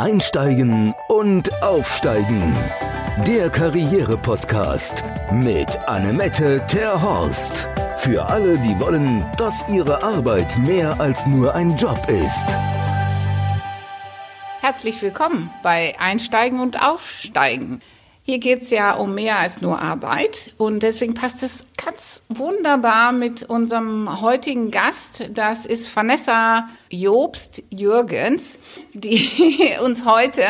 Einsteigen und Aufsteigen. Der Karriere-Podcast mit Annemette Terhorst. Für alle, die wollen, dass ihre Arbeit mehr als nur ein Job ist. Herzlich willkommen bei Einsteigen und Aufsteigen. Hier geht es ja um mehr als nur Arbeit und deswegen passt es ganz wunderbar mit unserem heutigen Gast. Das ist Vanessa Jobst Jürgens, die uns heute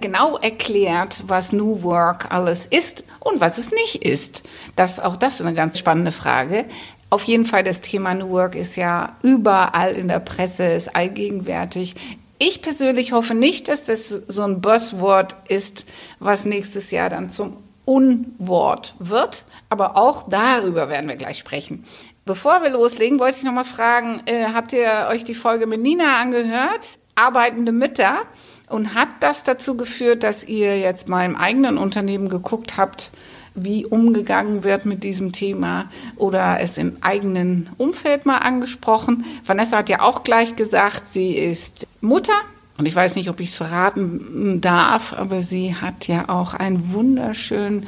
genau erklärt, was New Work alles ist und was es nicht ist. Das auch das ist eine ganz spannende Frage. Auf jeden Fall, das Thema New Work ist ja überall in der Presse, ist allgegenwärtig. Ich persönlich hoffe nicht, dass das so ein Buzzword ist, was nächstes Jahr dann zum Unwort wird. Aber auch darüber werden wir gleich sprechen. Bevor wir loslegen, wollte ich noch mal fragen, äh, habt ihr euch die Folge mit Nina angehört? Arbeitende Mütter. Und hat das dazu geführt, dass ihr jetzt mal im eigenen Unternehmen geguckt habt, wie umgegangen wird mit diesem Thema oder es im eigenen Umfeld mal angesprochen. Vanessa hat ja auch gleich gesagt, sie ist Mutter. Und ich weiß nicht, ob ich es verraten darf, aber sie hat ja auch einen wunderschönen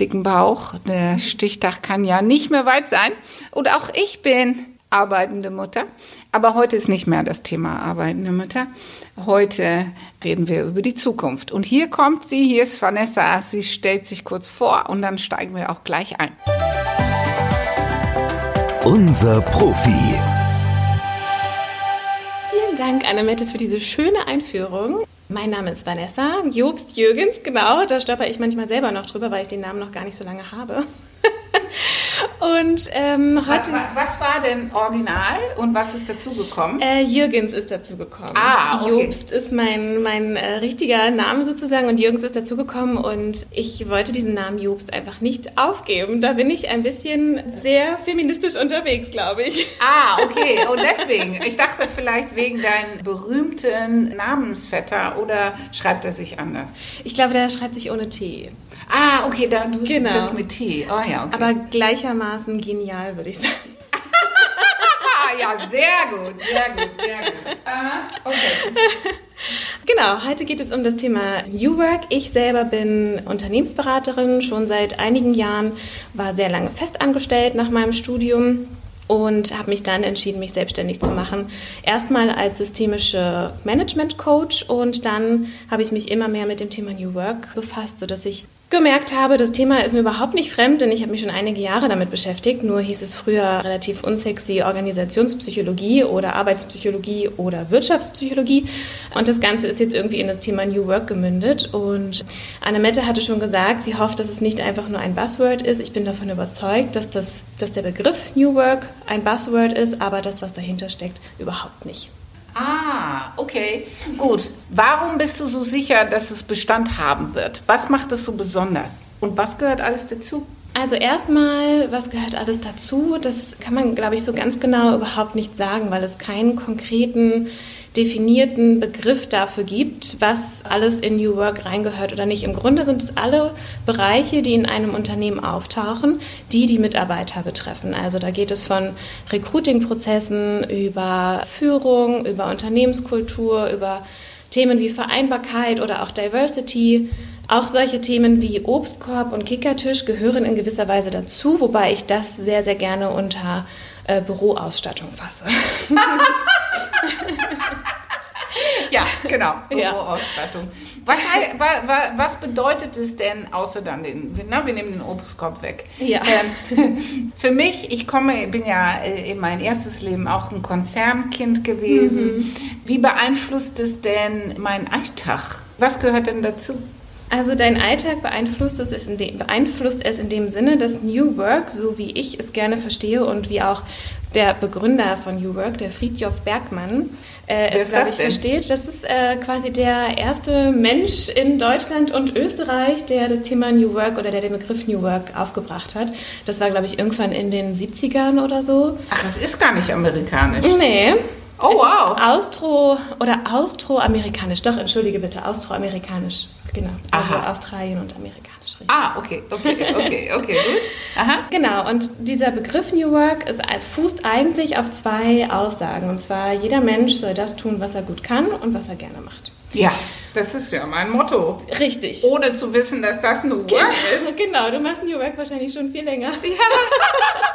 dicken Bauch. Der Stichtag kann ja nicht mehr weit sein. Und auch ich bin arbeitende Mutter. Aber heute ist nicht mehr das Thema arbeitende Mütter. Heute reden wir über die Zukunft. Und hier kommt sie, hier ist Vanessa. Sie stellt sich kurz vor und dann steigen wir auch gleich ein. Unser Profi. Vielen Dank, Annemette, für diese schöne Einführung. Mein Name ist Vanessa Jobst Jürgens, genau. Da stolper ich manchmal selber noch drüber, weil ich den Namen noch gar nicht so lange habe. Und ähm, heute. Was war denn original und was ist dazugekommen? Äh, Jürgens ist dazugekommen. Ah, okay. Jobst ist mein, mein äh, richtiger Name sozusagen und Jürgens ist dazugekommen und ich wollte diesen Namen Jobst einfach nicht aufgeben. Da bin ich ein bisschen sehr feministisch unterwegs, glaube ich. Ah, okay. Und deswegen. Ich dachte vielleicht wegen deinem berühmten Namensvetter oder schreibt er sich anders? Ich glaube, der schreibt sich ohne T. Ah, okay, da du genau. bist mit T. Oh ja, okay. Aber gleichermaßen genial, würde ich sagen. ja, sehr gut, sehr gut, sehr gut. Aha, okay. Genau, heute geht es um das Thema New Work. Ich selber bin Unternehmensberaterin schon seit einigen Jahren, war sehr lange festangestellt nach meinem Studium und habe mich dann entschieden, mich selbstständig zu machen. Erstmal als systemische Management Coach und dann habe ich mich immer mehr mit dem Thema New Work befasst, sodass ich gemerkt habe, das Thema ist mir überhaupt nicht fremd, denn ich habe mich schon einige Jahre damit beschäftigt. Nur hieß es früher relativ unsexy Organisationspsychologie oder Arbeitspsychologie oder Wirtschaftspsychologie. Und das Ganze ist jetzt irgendwie in das Thema New Work gemündet. Und Annemette hatte schon gesagt, sie hofft, dass es nicht einfach nur ein Buzzword ist. Ich bin davon überzeugt, dass, das, dass der Begriff New Work ein Buzzword ist, aber das, was dahinter steckt, überhaupt nicht. Ah, okay. Gut. Warum bist du so sicher, dass es Bestand haben wird? Was macht es so besonders? Und was gehört alles dazu? Also erstmal, was gehört alles dazu? Das kann man, glaube ich, so ganz genau überhaupt nicht sagen, weil es keinen konkreten definierten Begriff dafür gibt, was alles in New Work reingehört oder nicht. Im Grunde sind es alle Bereiche, die in einem Unternehmen auftauchen, die die Mitarbeiter betreffen. Also da geht es von Recruiting-Prozessen über Führung, über Unternehmenskultur, über Themen wie Vereinbarkeit oder auch Diversity. Auch solche Themen wie Obstkorb und Kickertisch gehören in gewisser Weise dazu, wobei ich das sehr, sehr gerne unter äh, Büroausstattung fasse. ja, genau, Büroausstattung. Was, was, bedeutet es denn, außer dann den, na, wir nehmen den Obstkorb weg. Ja. Ähm, für mich, ich komme, bin ja äh, in mein erstes Leben auch ein Konzernkind gewesen. Mhm. Wie beeinflusst es denn meinen Alltag? Was gehört denn dazu? Also dein Alltag beeinflusst es, dem, beeinflusst es in dem Sinne, dass New Work, so wie ich es gerne verstehe und wie auch der Begründer von New Work, der Friedjof Bergmann, äh, es, glaube ich, denn? versteht. Das ist äh, quasi der erste Mensch in Deutschland und Österreich, der das Thema New Work oder der den Begriff New Work aufgebracht hat. Das war, glaube ich, irgendwann in den 70ern oder so. Ach, das ist gar nicht amerikanisch. Nee. Oh, es wow. Austro- oder Austroamerikanisch. Doch, entschuldige bitte, Austroamerikanisch. Genau. Also Aha. Australien und Amerika. Ah, okay, okay, okay, okay, gut. Aha. Genau, und dieser Begriff New Work ist, fußt eigentlich auf zwei Aussagen. Und zwar, jeder Mensch soll das tun, was er gut kann und was er gerne macht. Ja. Das ist ja mein Motto. Richtig. Ohne zu wissen, dass das New Work ist. Genau, du machst New Work wahrscheinlich schon viel länger. Ja.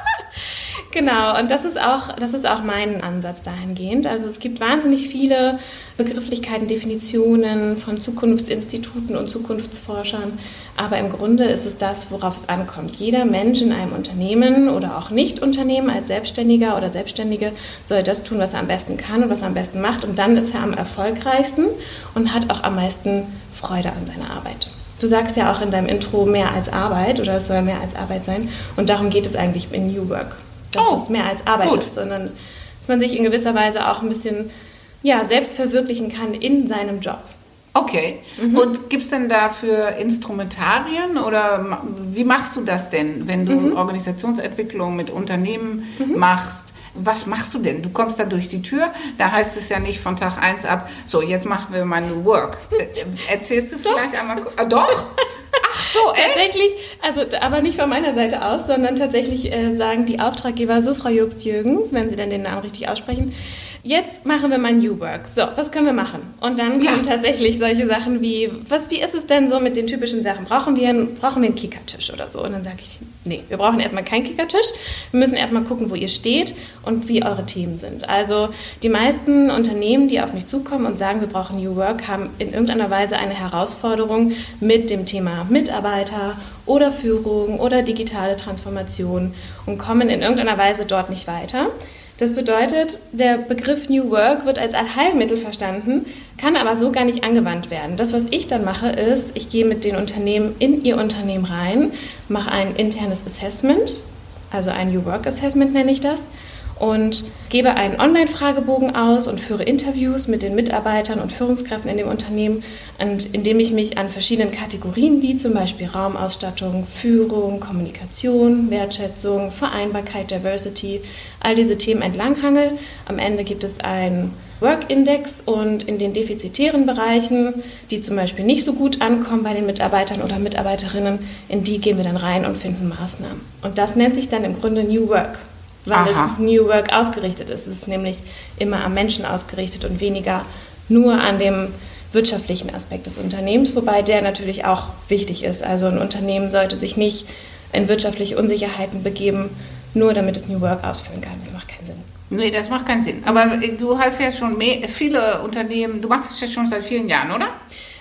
Genau, und das ist auch, das ist auch mein Ansatz dahingehend. Also es gibt wahnsinnig viele Begrifflichkeiten, Definitionen von Zukunftsinstituten und Zukunftsforschern, aber im Grunde ist es das, worauf es ankommt. Jeder Mensch in einem Unternehmen oder auch Nicht-Unternehmen als Selbstständiger oder Selbstständige soll das tun, was er am besten kann und was er am besten macht und dann ist er am erfolgreichsten und hat auch am meisten Freude an seiner Arbeit. Du sagst ja auch in deinem Intro mehr als Arbeit oder es soll mehr als Arbeit sein und darum geht es eigentlich in New Work dass oh, es mehr als Arbeit gut. ist, sondern dass man sich in gewisser Weise auch ein bisschen ja, selbst verwirklichen kann in seinem Job. Okay. Mhm. Und gibt es denn dafür Instrumentarien oder wie machst du das denn, wenn du mhm. Organisationsentwicklung mit Unternehmen mhm. machst? Was machst du denn? Du kommst da durch die Tür, da heißt es ja nicht von Tag 1 ab, so jetzt machen wir mal New Work. Äh, erzählst du vielleicht doch. einmal? Ah, doch? so, tatsächlich, also aber nicht von meiner Seite aus, sondern tatsächlich äh, sagen die Auftraggeber so, Frau Jobst-Jürgens, wenn Sie denn den Namen richtig aussprechen, jetzt machen wir mal New Work. So, was können wir machen? Und dann kommen ja. tatsächlich solche Sachen wie, was, wie ist es denn so mit den typischen Sachen? Brauchen wir, einen, brauchen wir einen Kickertisch oder so? Und dann sage ich, nee, wir brauchen erstmal keinen Kickertisch. Wir müssen erstmal gucken, wo ihr steht und wie eure Themen sind. Also die meisten Unternehmen, die auf mich zukommen und sagen, wir brauchen New Work, haben in irgendeiner Weise eine Herausforderung mit dem Thema Mitarbeiter oder Führung oder digitale Transformation und kommen in irgendeiner Weise dort nicht weiter. Das bedeutet, der Begriff New Work wird als Allheilmittel verstanden, kann aber so gar nicht angewandt werden. Das, was ich dann mache, ist, ich gehe mit den Unternehmen in ihr Unternehmen rein, mache ein internes Assessment, also ein New Work Assessment nenne ich das, und gebe einen Online-Fragebogen aus und führe Interviews mit den Mitarbeitern und Führungskräften in dem Unternehmen, indem ich mich an verschiedenen Kategorien wie zum Beispiel Raumausstattung, Führung, Kommunikation, Wertschätzung, Vereinbarkeit, Diversity, all diese Themen entlanghangel. Am Ende gibt es ein Work-Index und in den defizitären Bereichen, die zum Beispiel nicht so gut ankommen bei den Mitarbeitern oder Mitarbeiterinnen, in die gehen wir dann rein und finden Maßnahmen. Und das nennt sich dann im Grunde New Work weil Aha. es New Work ausgerichtet ist. Es ist nämlich immer am Menschen ausgerichtet und weniger nur an dem wirtschaftlichen Aspekt des Unternehmens, wobei der natürlich auch wichtig ist. Also ein Unternehmen sollte sich nicht in wirtschaftliche Unsicherheiten begeben, nur damit es New Work ausführen kann. Das macht keinen Sinn. Nee, das macht keinen Sinn. Aber du hast ja schon mehr, viele Unternehmen, du machst es ja schon seit vielen Jahren, oder?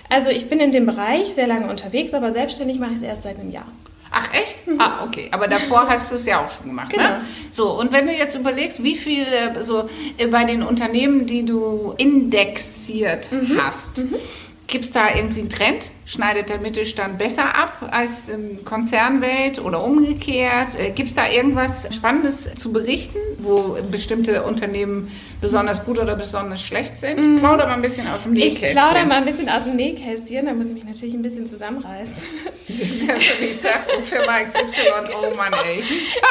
Also ich bin in dem Bereich sehr lange unterwegs, aber selbstständig mache ich es erst seit einem Jahr. Ach echt? Mhm. Ah, okay. Aber davor hast du es ja auch schon gemacht. Ne? Genau. Ne? So, und wenn du jetzt überlegst, wie viel so äh, bei den Unternehmen, die du indexiert mhm. hast, mhm. gibt es da irgendwie einen Trend? Schneidet der Mittelstand besser ab als im Konzernwelt oder umgekehrt? Äh, gibt es da irgendwas Spannendes zu berichten, wo bestimmte Unternehmen besonders gut oder besonders schlecht sind? Mhm. Plauder mal ein bisschen aus dem Nähkästchen. Ich plaudere mal ein bisschen aus dem Nähkästchen, da muss ich mich natürlich ein bisschen zusammenreißen. Das ich sage, Firma XY, oh Mann, ey.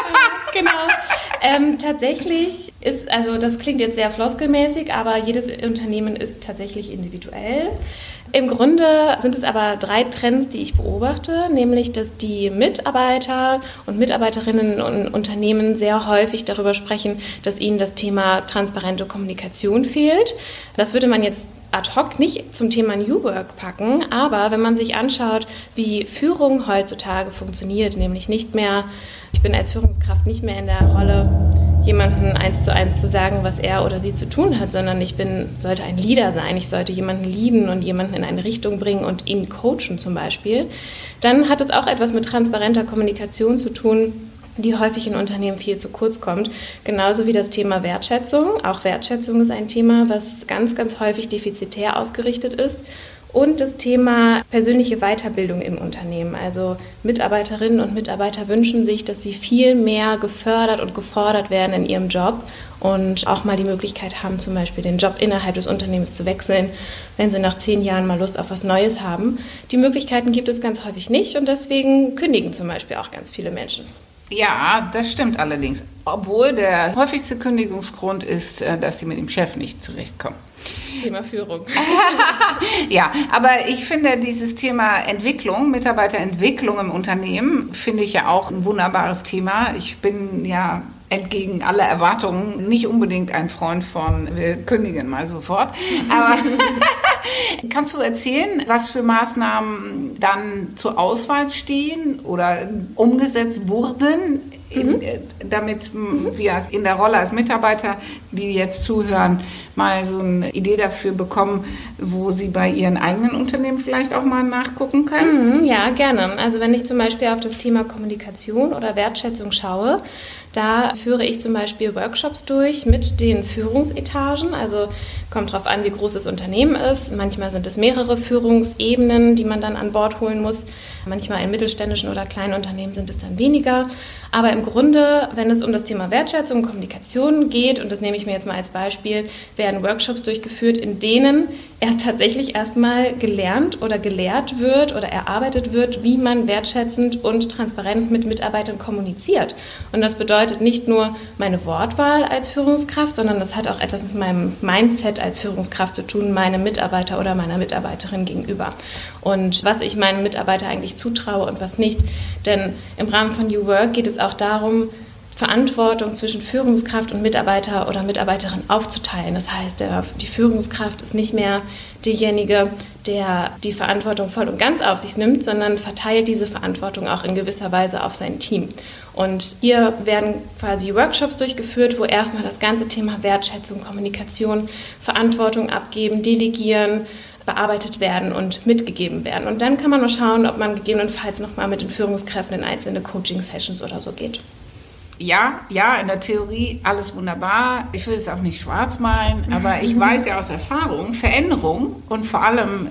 genau. Ähm, tatsächlich ist, also das klingt jetzt sehr floskelmäßig, aber jedes Unternehmen ist tatsächlich individuell. Im Grunde sind es aber drei Trends, die ich beobachte, nämlich dass die Mitarbeiter und Mitarbeiterinnen und Unternehmen sehr häufig darüber sprechen, dass ihnen das Thema transparente Kommunikation fehlt. Das würde man jetzt ad hoc nicht zum Thema New Work packen, aber wenn man sich anschaut, wie Führung heutzutage funktioniert, nämlich nicht mehr, ich bin als Führungskraft nicht mehr in der Rolle, jemanden eins zu eins zu sagen, was er oder sie zu tun hat, sondern ich bin, sollte ein Leader sein, ich sollte jemanden lieben und jemanden in eine Richtung bringen und ihn coachen zum Beispiel, dann hat es auch etwas mit transparenter Kommunikation zu tun, die häufig in Unternehmen viel zu kurz kommt. Genauso wie das Thema Wertschätzung. Auch Wertschätzung ist ein Thema, was ganz, ganz häufig defizitär ausgerichtet ist und das Thema persönliche Weiterbildung im Unternehmen. Also Mitarbeiterinnen und Mitarbeiter wünschen sich, dass sie viel mehr gefördert und gefordert werden in ihrem Job und auch mal die Möglichkeit haben, zum Beispiel den Job innerhalb des Unternehmens zu wechseln, wenn sie nach zehn Jahren mal Lust auf was Neues haben. Die Möglichkeiten gibt es ganz häufig nicht und deswegen kündigen zum Beispiel auch ganz viele Menschen. Ja, das stimmt allerdings. Obwohl der häufigste Kündigungsgrund ist, äh, dass sie mit dem Chef nicht zurechtkommen. Thema Führung. ja, aber ich finde dieses Thema Entwicklung, Mitarbeiterentwicklung im Unternehmen, finde ich ja auch ein wunderbares Thema. Ich bin ja entgegen aller Erwartungen nicht unbedingt ein Freund von, wir kündigen mal sofort. Aber Kannst du erzählen, was für Maßnahmen dann zur Auswahl stehen oder umgesetzt wurden in, äh, damit mhm. wir in der Rolle als Mitarbeiter, die jetzt zuhören, mal so eine Idee dafür bekommen, wo sie bei ihren eigenen Unternehmen vielleicht auch mal nachgucken können? Mhm, ja, gerne. Also wenn ich zum Beispiel auf das Thema Kommunikation oder Wertschätzung schaue, da führe ich zum Beispiel Workshops durch mit den Führungsetagen. Also kommt darauf an, wie groß das Unternehmen ist. Manchmal sind es mehrere Führungsebenen, die man dann an Bord holen muss. Manchmal in mittelständischen oder kleinen Unternehmen sind es dann weniger. Aber im Grunde, wenn es um das Thema Wertschätzung und Kommunikation geht, und das nehme ich mir jetzt mal als Beispiel, werden Workshops durchgeführt, in denen er tatsächlich erstmal gelernt oder gelehrt wird oder erarbeitet wird, wie man wertschätzend und transparent mit Mitarbeitern kommuniziert. Und das bedeutet nicht nur meine Wortwahl als Führungskraft, sondern das hat auch etwas mit meinem Mindset als Führungskraft zu tun, meinem Mitarbeiter oder meiner Mitarbeiterin gegenüber. Und was ich meinem Mitarbeiter eigentlich zutraue und was nicht. Denn im Rahmen von New Work geht es auch darum, Verantwortung zwischen Führungskraft und Mitarbeiter oder Mitarbeiterin aufzuteilen. Das heißt, der, die Führungskraft ist nicht mehr derjenige, der die Verantwortung voll und ganz auf sich nimmt, sondern verteilt diese Verantwortung auch in gewisser Weise auf sein Team. Und hier werden quasi Workshops durchgeführt, wo erstmal das ganze Thema Wertschätzung, Kommunikation, Verantwortung abgeben, delegieren, bearbeitet werden und mitgegeben werden. Und dann kann man mal schauen, ob man gegebenenfalls nochmal mit den Führungskräften in einzelne Coaching-Sessions oder so geht ja, ja, in der Theorie alles wunderbar. Ich will es auch nicht schwarz malen, aber ich weiß ja aus Erfahrung, Veränderung und vor allem,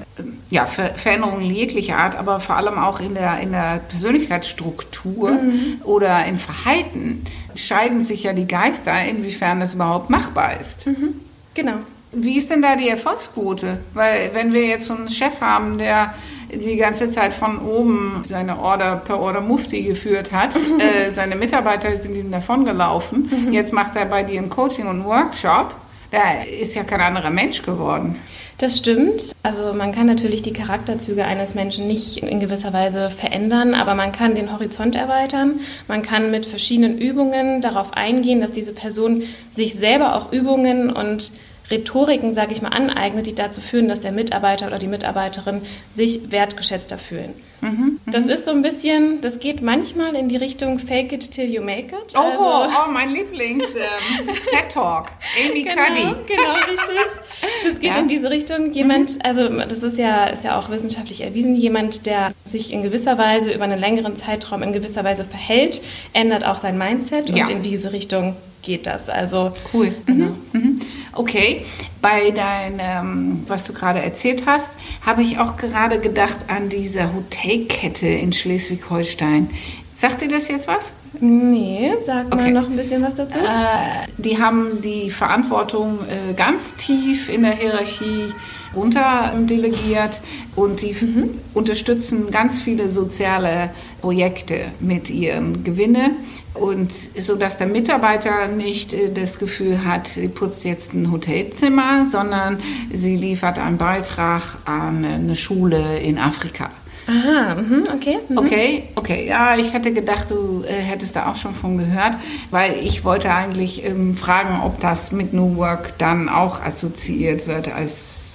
ja, Ver Veränderungen jeglicher Art, aber vor allem auch in der, in der Persönlichkeitsstruktur mhm. oder im Verhalten scheiden sich ja die Geister, inwiefern das überhaupt machbar ist. Mhm. Genau. Wie ist denn da die Erfolgsquote? Weil wenn wir jetzt so einen Chef haben, der die ganze Zeit von oben seine Order per Order Mufti geführt hat. äh, seine Mitarbeiter sind ihm davongelaufen. Mhm. Jetzt macht er bei dir ein Coaching und Workshop. Da ist ja kein anderer Mensch geworden. Das stimmt. Also man kann natürlich die Charakterzüge eines Menschen nicht in gewisser Weise verändern, aber man kann den Horizont erweitern. Man kann mit verschiedenen Übungen darauf eingehen, dass diese Person sich selber auch Übungen und Rhetoriken, sage ich mal, aneignet, die dazu führen, dass der Mitarbeiter oder die Mitarbeiterin sich wertgeschätzter fühlen. Mhm, das mhm. ist so ein bisschen, das geht manchmal in die Richtung Fake it till you make it. Oh, also, oh mein Lieblings ähm, TED Talk, Amy genau, Cuddy. Genau, richtig. Das geht ja. in diese Richtung. Jemand, mhm. also das ist ja, ist ja auch wissenschaftlich erwiesen, jemand, der sich in gewisser Weise über einen längeren Zeitraum in gewisser Weise verhält, ändert auch sein Mindset und ja. in diese Richtung geht das. Also cool. Genau. Mhm. mhm. Okay, bei deinem, was du gerade erzählt hast, habe ich auch gerade gedacht an diese Hotelkette in Schleswig-Holstein. Sagt dir das jetzt was? Nee, sag mal noch ein bisschen was dazu. Äh, die haben die Verantwortung äh, ganz tief in der Hierarchie runter delegiert und die mhm. unterstützen ganz viele soziale Projekte mit ihren Gewinnen und so dass der Mitarbeiter nicht äh, das Gefühl hat, sie putzt jetzt ein Hotelzimmer, sondern sie liefert einen Beitrag an eine Schule in Afrika. Aha, mhm, okay. Mhm. Okay, okay. Ja, ich hätte gedacht, du äh, hättest da auch schon von gehört, weil ich wollte eigentlich ähm, fragen, ob das mit New Work dann auch assoziiert wird als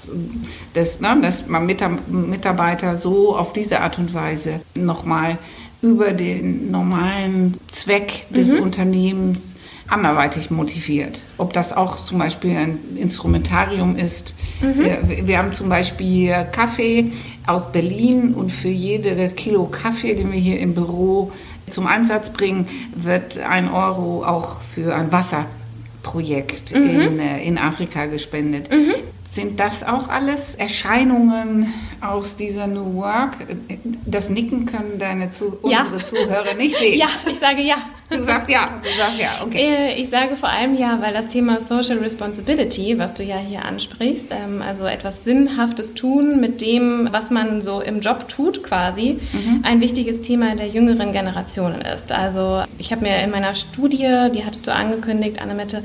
das, ne, dass man Mitarbeiter so auf diese Art und Weise nochmal über den normalen Zweck des mhm. Unternehmens anderweitig motiviert. Ob das auch zum Beispiel ein Instrumentarium ist. Mhm. Wir, haben zum Beispiel Kaffee aus Berlin und für jede Kilo Kaffee, den wir hier im Büro zum Einsatz bringen, wird ein Euro auch für ein Wasserprojekt mhm. in, äh, in Afrika gespendet. Mhm. Sind das auch alles Erscheinungen aus dieser New Work? Das Nicken können deine Zu ja. unsere Zuhörer nicht sehen. Ja, ich sage ja. Du sagst ja, du sagst ja, okay. Äh, ich sage vor allem ja, weil das Thema Social Responsibility, was du ja hier ansprichst, ähm, also etwas Sinnhaftes tun mit dem, was man so im Job tut quasi, mhm. ein wichtiges Thema der jüngeren Generationen ist. Also ich habe mir in meiner Studie, die hattest du angekündigt, Annemette,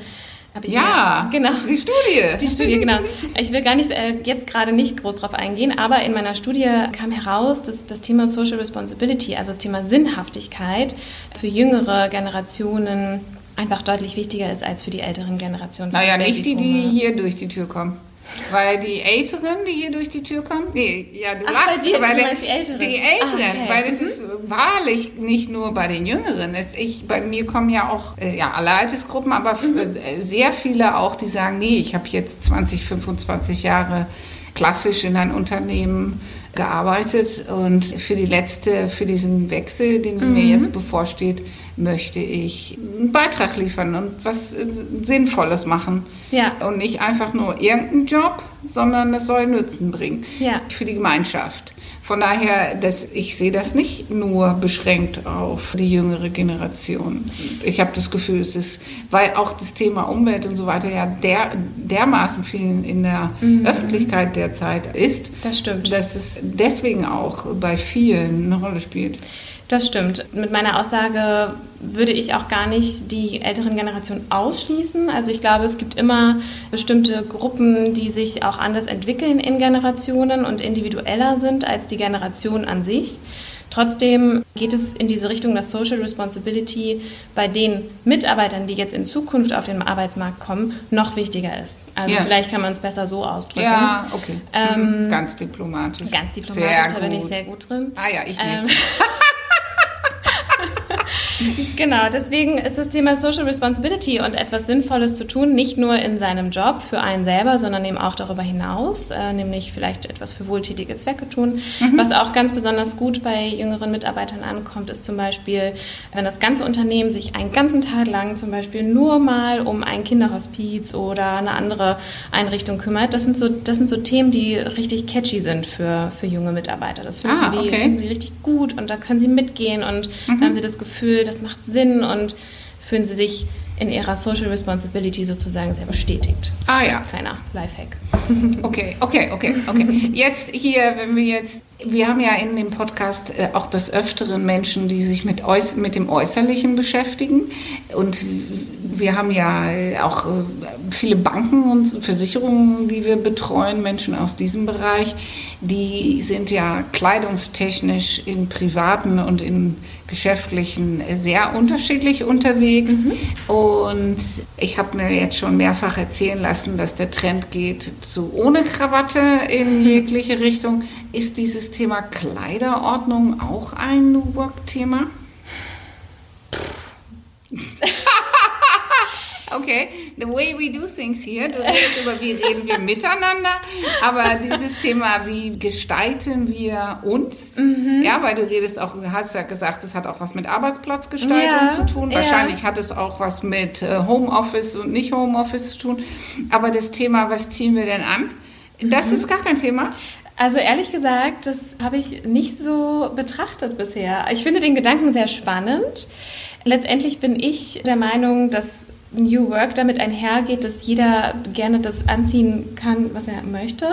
ja, mir, genau. Die Studie. Die Studie, genau. Ich will gar nicht äh, jetzt gerade nicht groß drauf eingehen, aber in meiner Studie kam heraus, dass das Thema Social Responsibility, also das Thema Sinnhaftigkeit für jüngere Generationen einfach deutlich wichtiger ist als für die älteren Generationen. Naja, nicht die, die hier durch die Tür kommen. Weil die Älteren, die hier durch die Tür kommen, nee, ja, du Ach, lachst, bei dir, weil du der- die Älteren. Die Älteren, Ah, okay. weil es ist wahrlich nicht nur bei den Jüngeren. Es, ich, bei mir kommen ja auch äh, ja, alle Altersgruppen, aber f- äh, sehr viele auch, die sagen, nee, ich habe jetzt 20, 25 Jahre klassisch in einem Unternehmen gearbeitet und für die letzte, für diesen Wechsel, den mir jetzt bevorsteht, möchte ich einen Beitrag liefern und was äh, Sinnvolles machen. Ja. Und nicht einfach nur irgendeinen Job, sondern es soll Nutzen bringen Ja. für die Gemeinschaft. Von daher, das, ich sehe das nicht nur beschränkt auf die jüngere Generation. Ich habe das Gefühl, es ist, weil auch das Thema Umwelt und so weiter ja der, dermaßen viel in der Öffentlichkeit derzeit ist, Das stimmt. dass es deswegen auch bei vielen eine Rolle spielt. Das stimmt. Mit meiner Aussage würde ich auch gar nicht die älteren Generationen ausschließen. Also ich glaube, es gibt immer bestimmte Gruppen, die sich auch anders entwickeln in Generationen und individueller sind als die Generation an sich. Trotzdem geht es in diese Richtung, dass Social Responsibility bei den Mitarbeitern, die jetzt in Zukunft auf den Arbeitsmarkt kommen, noch wichtiger ist. Also Ja. vielleicht kann man es besser so ausdrücken. Ja, okay. Ähm, Mhm. ganz diplomatisch. Ganz diplomatisch, Sehr da bin ich gut. sehr gut drin. Ah ja, ich nicht. Ähm, Genau, deswegen ist das Thema Social Responsibility und etwas Sinnvolles zu tun, nicht nur in seinem Job für einen selber, sondern eben auch darüber hinaus, äh, nämlich vielleicht etwas für wohltätige Zwecke tun. Was auch ganz besonders gut bei jüngeren Mitarbeitern ankommt, ist zum Beispiel, wenn das ganze Unternehmen sich einen ganzen Tag lang zum Beispiel nur mal um ein Kinderhospiz oder eine andere Einrichtung kümmert. Das sind so, das sind so Themen, die richtig catchy sind für, für junge Mitarbeiter. Das finden, Ah, die, okay. finden sie richtig gut und da können sie mitgehen und Mhm. da haben sie das Gefühl, das macht Sinn und fühlen sie sich in ihrer Social Responsibility sozusagen sehr bestätigt. Ah, ja. Kleiner Lifehack. Okay, okay, okay, okay. Jetzt hier, wenn wir jetzt, wir haben ja in dem Podcast äh, auch des Öfteren Menschen, die sich mit, äuß mit dem Äußerlichen beschäftigen. Und wir haben ja äh, auch äh, viele Banken und Versicherungen, die wir betreuen, Menschen aus diesem Bereich. Die sind ja kleidungstechnisch in privaten und in geschäftlichen sehr unterschiedlich unterwegs. Und ich habe mir jetzt schon mehrfach erzählen lassen, dass der Trend geht zu ohne Krawatte in jegliche Richtung. Ist dieses Thema Kleiderordnung auch ein New Work-Thema? Okay, the way we do things here, du redest über, wie reden wir miteinander, aber dieses Thema, wie gestalten wir uns, ja, weil du redest auch, hast ja gesagt, es hat auch was mit Arbeitsplatzgestaltung Ja, zu tun, ja. wahrscheinlich hat es auch was mit äh, Homeoffice und nicht Homeoffice zu tun, aber das Thema, was ziehen wir denn an, das ist gar kein Thema. Also ehrlich gesagt, das habe ich nicht so betrachtet bisher. Ich finde den Gedanken sehr spannend. Letztendlich bin ich der Meinung, dass New Work damit einhergeht, dass jeder gerne das anziehen kann, was er möchte.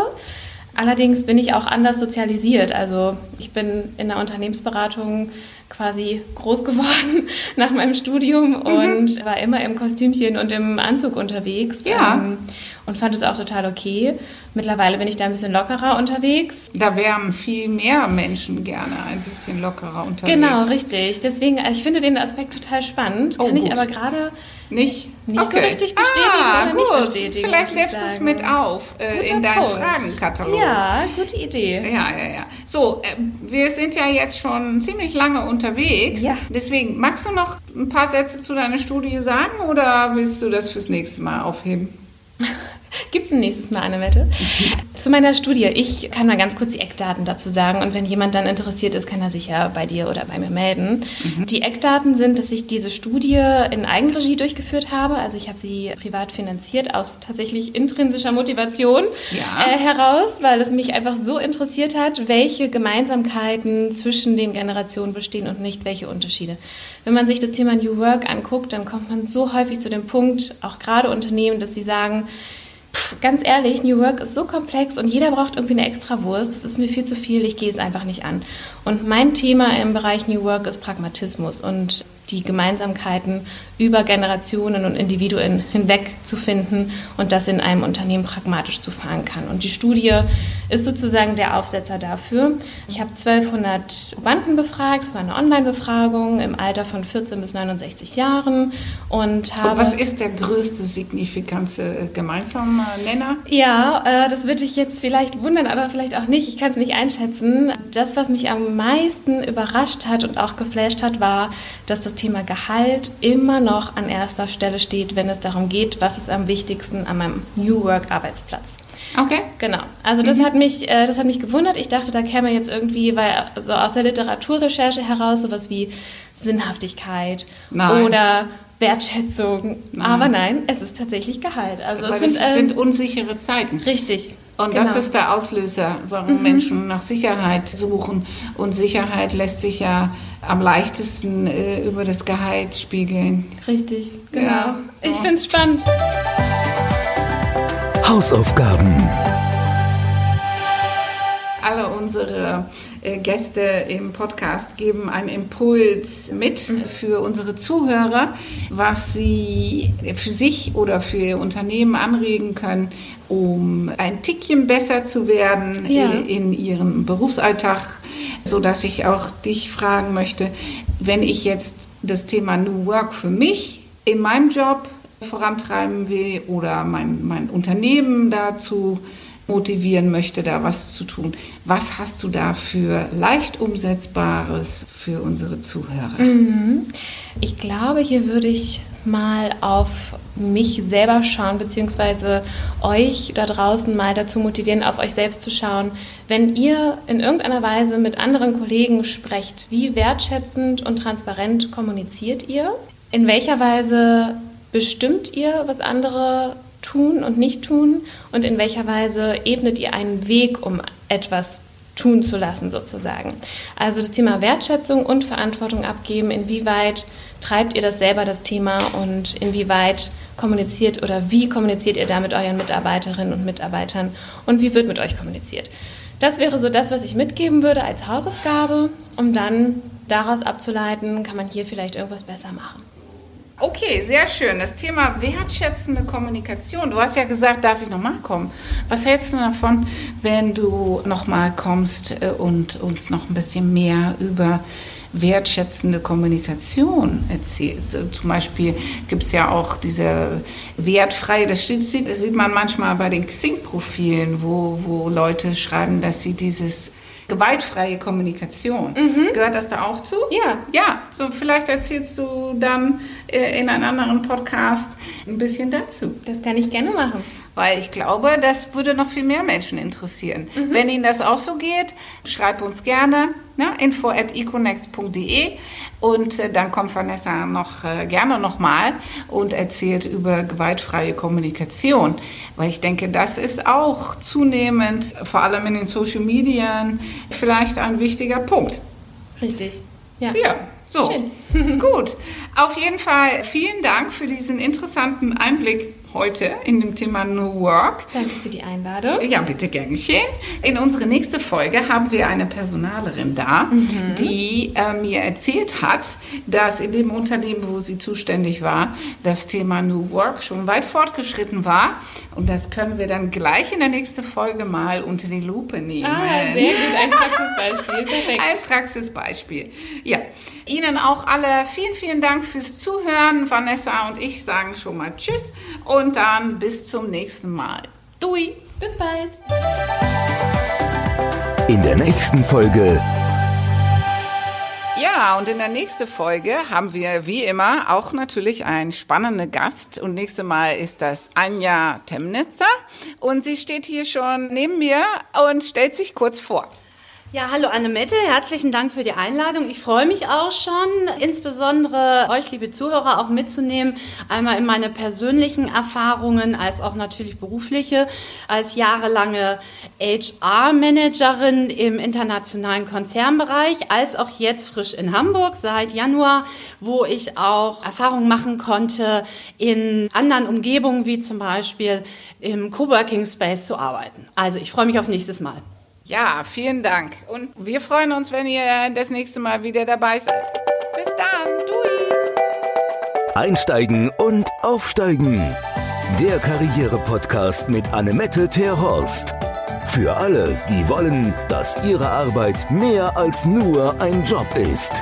Allerdings bin ich auch anders sozialisiert. Also ich bin in der Unternehmensberatung quasi groß geworden nach meinem Studium und war immer im Kostümchen und im Anzug unterwegs. Ja. Ähm, und fand es auch total okay. Mittlerweile bin ich da ein bisschen lockerer unterwegs. Da wären viel mehr Menschen gerne ein bisschen lockerer unterwegs. Genau, richtig. Deswegen, also ich finde den Aspekt total spannend. Oh, Kann ich gut. aber gerade Nicht? Nicht so richtig bestätigen ah, oder gut. nicht bestätigen, Vielleicht lebst du es mit auf äh, in deinen Punkt. Fragenkatalog. Ja, gute Idee. Ja, ja, ja. So, äh, wir sind ja jetzt schon ziemlich lange unterwegs. Ja. Deswegen, magst du noch ein paar Sätze zu deiner Studie sagen oder willst du das fürs nächste Mal aufheben? Gibt es ein nächstes Mal eine Wette? Zu meiner Studie. Ich kann mal ganz kurz die Eckdaten dazu sagen. Und wenn jemand dann interessiert ist, kann er sich ja bei dir oder bei mir melden. Die Eckdaten sind, dass ich diese Studie in Eigenregie durchgeführt habe. Also ich habe sie privat finanziert aus tatsächlich intrinsischer Motivation Ja. äh, heraus, weil es mich einfach so interessiert hat, welche Gemeinsamkeiten zwischen den Generationen bestehen und nicht welche Unterschiede. Wenn man sich das Thema New Work anguckt, dann kommt man so häufig zu dem Punkt, auch gerade Unternehmen, dass sie sagen, Pff, ganz ehrlich, New Work ist so komplex und jeder braucht irgendwie eine Extrawurst. Das ist mir viel zu viel, ich gehe es einfach nicht an. Und mein Thema im Bereich New Work ist Pragmatismus. Und die Gemeinsamkeiten über Generationen und Individuen hinweg zu finden und das in einem Unternehmen pragmatisch zu fahren kann. Und die Studie ist sozusagen der Aufsetzer dafür. Ich habe 1200 Probanden befragt, es war eine Online-Befragung im Alter von 14 bis 69 Jahren und habe... Und was ist der größte signifikante gemeinsame Nenner? Ja, äh, das würde ich jetzt vielleicht wundern, aber vielleicht auch nicht. Ich kann es nicht einschätzen. Das, was mich am meisten überrascht hat und auch geflasht hat, war, dass das Thema Gehalt immer noch an erster Stelle steht, wenn es darum geht, was ist am wichtigsten an meinem New Work Arbeitsplatz. Okay. Genau. Also das mhm. hat mich, äh, das hat mich gewundert. Ich dachte, da käme jetzt irgendwie, weil so aus der Literaturrecherche heraus sowas wie Sinnhaftigkeit nein. oder Wertschätzung. Nein. Aber nein, es ist tatsächlich Gehalt. Also es sind, ähm, sind, unsichere Zeiten. Richtig. Und genau. das ist der Auslöser, warum mhm. Menschen nach Sicherheit suchen. Und Sicherheit lässt sich ja am leichtesten äh, über das Gehalt spiegeln. Richtig, genau. Ja, so. Ich finde es spannend. Hausaufgaben. Alle unsere Gäste im Podcast geben einen Impuls mit mhm. für unsere Zuhörer, was sie für sich oder für ihr Unternehmen anregen können, um ein Tickchen besser zu werden ja. in ihrem Berufsalltag, so dass ich auch dich fragen möchte, wenn ich jetzt das Thema New Work für mich in meinem Job vorantreiben will oder mein, mein Unternehmen dazu motivieren möchte, da was zu tun. Was hast du da für leicht umsetzbares für unsere Zuhörer? Mhm. Ich glaube, hier würde ich mal auf mich selber schauen, beziehungsweise euch da draußen mal dazu motivieren, auf euch selbst zu schauen. Wenn ihr in irgendeiner Weise mit anderen Kollegen sprecht, wie wertschätzend und transparent kommuniziert ihr? In welcher Weise bestimmt ihr, was andere tun und nicht tun? Und in welcher Weise ebnet ihr einen Weg, um etwas tun zu lassen, sozusagen? Also das Thema Wertschätzung und Verantwortung abgeben, inwieweit treibt ihr das selber, das Thema, und inwieweit kommuniziert oder wie kommuniziert ihr da mit euren Mitarbeiterinnen und Mitarbeitern und wie wird mit euch kommuniziert? Das wäre so das, was ich mitgeben würde als Hausaufgabe, um dann daraus abzuleiten, kann man hier vielleicht irgendwas besser machen. Okay, sehr schön. Das Thema wertschätzende Kommunikation. Du hast ja gesagt, darf ich nochmal kommen? Was hältst du davon, wenn du nochmal kommst äh, und uns noch ein bisschen mehr über wertschätzende Kommunikation erzählst. Zum Beispiel gibt es ja auch diese wertfreie, das sieht, sieht man manchmal bei den Xing-Profilen, wo, wo Leute schreiben, dass sie dieses gewaltfreie Kommunikation. Mhm. Gehört das da auch zu? Ja. Ja, so vielleicht erzählst du dann äh, in einem anderen Podcast ein bisschen dazu. Das kann ich gerne machen. Weil ich glaube, das würde noch viel mehr Menschen interessieren. Mhm. Wenn Ihnen das auch so geht, schreibt uns gerne ne, info at econext.de und äh, dann kommt Vanessa noch äh, gerne nochmal und erzählt über gewaltfreie Kommunikation. Weil ich denke, das ist auch zunehmend, vor allem in den Social Medien, vielleicht ein wichtiger Punkt. Richtig. Ja. ja. So, gut. Auf jeden Fall vielen Dank für diesen interessanten Einblick heute in dem Thema New Work. Danke für die Einladung. Ja, bitte gern geschehen. In unserer nächsten Folge haben wir eine Personalerin da, mhm. die äh, mir erzählt hat, dass in dem Unternehmen, wo sie zuständig war, das Thema New Work schon weit fortgeschritten war. Und das können wir dann gleich in der nächsten Folge mal unter die Lupe nehmen. Ah, sehr gut, ein Praxisbeispiel. Perfekt. Ein Praxisbeispiel. Ja. Ihnen auch alle vielen, vielen Dank fürs Zuhören. Vanessa und ich sagen schon mal Tschüss und dann bis zum nächsten Mal. Dui. Bis bald. In der nächsten Folge. Ja, und in der nächsten Folge haben wir wie immer auch natürlich einen spannenden Gast. Und nächstes Mal ist das Anja Temnitzer. Und sie steht hier schon neben mir und stellt sich kurz vor. Ja, hallo Annemette, herzlichen Dank für die Einladung. Ich freue mich auch schon, insbesondere euch, liebe Zuhörer, auch mitzunehmen, einmal in meine persönlichen Erfahrungen als auch natürlich berufliche, als jahrelange HR-Managerin im internationalen Konzernbereich, als auch jetzt frisch in Hamburg seit Januar, wo ich auch Erfahrungen machen konnte, in anderen Umgebungen wie zum Beispiel im Coworking Space zu arbeiten. Also ich freue mich auf nächstes Mal. Ja, vielen Dank. Und wir freuen uns, wenn ihr das nächste Mal wieder dabei seid. Bis dann. Dui. Einsteigen und Aufsteigen. Der Karriere-Podcast mit Annemette Terhorst. Für alle, die wollen, dass ihre Arbeit mehr als nur ein Job ist.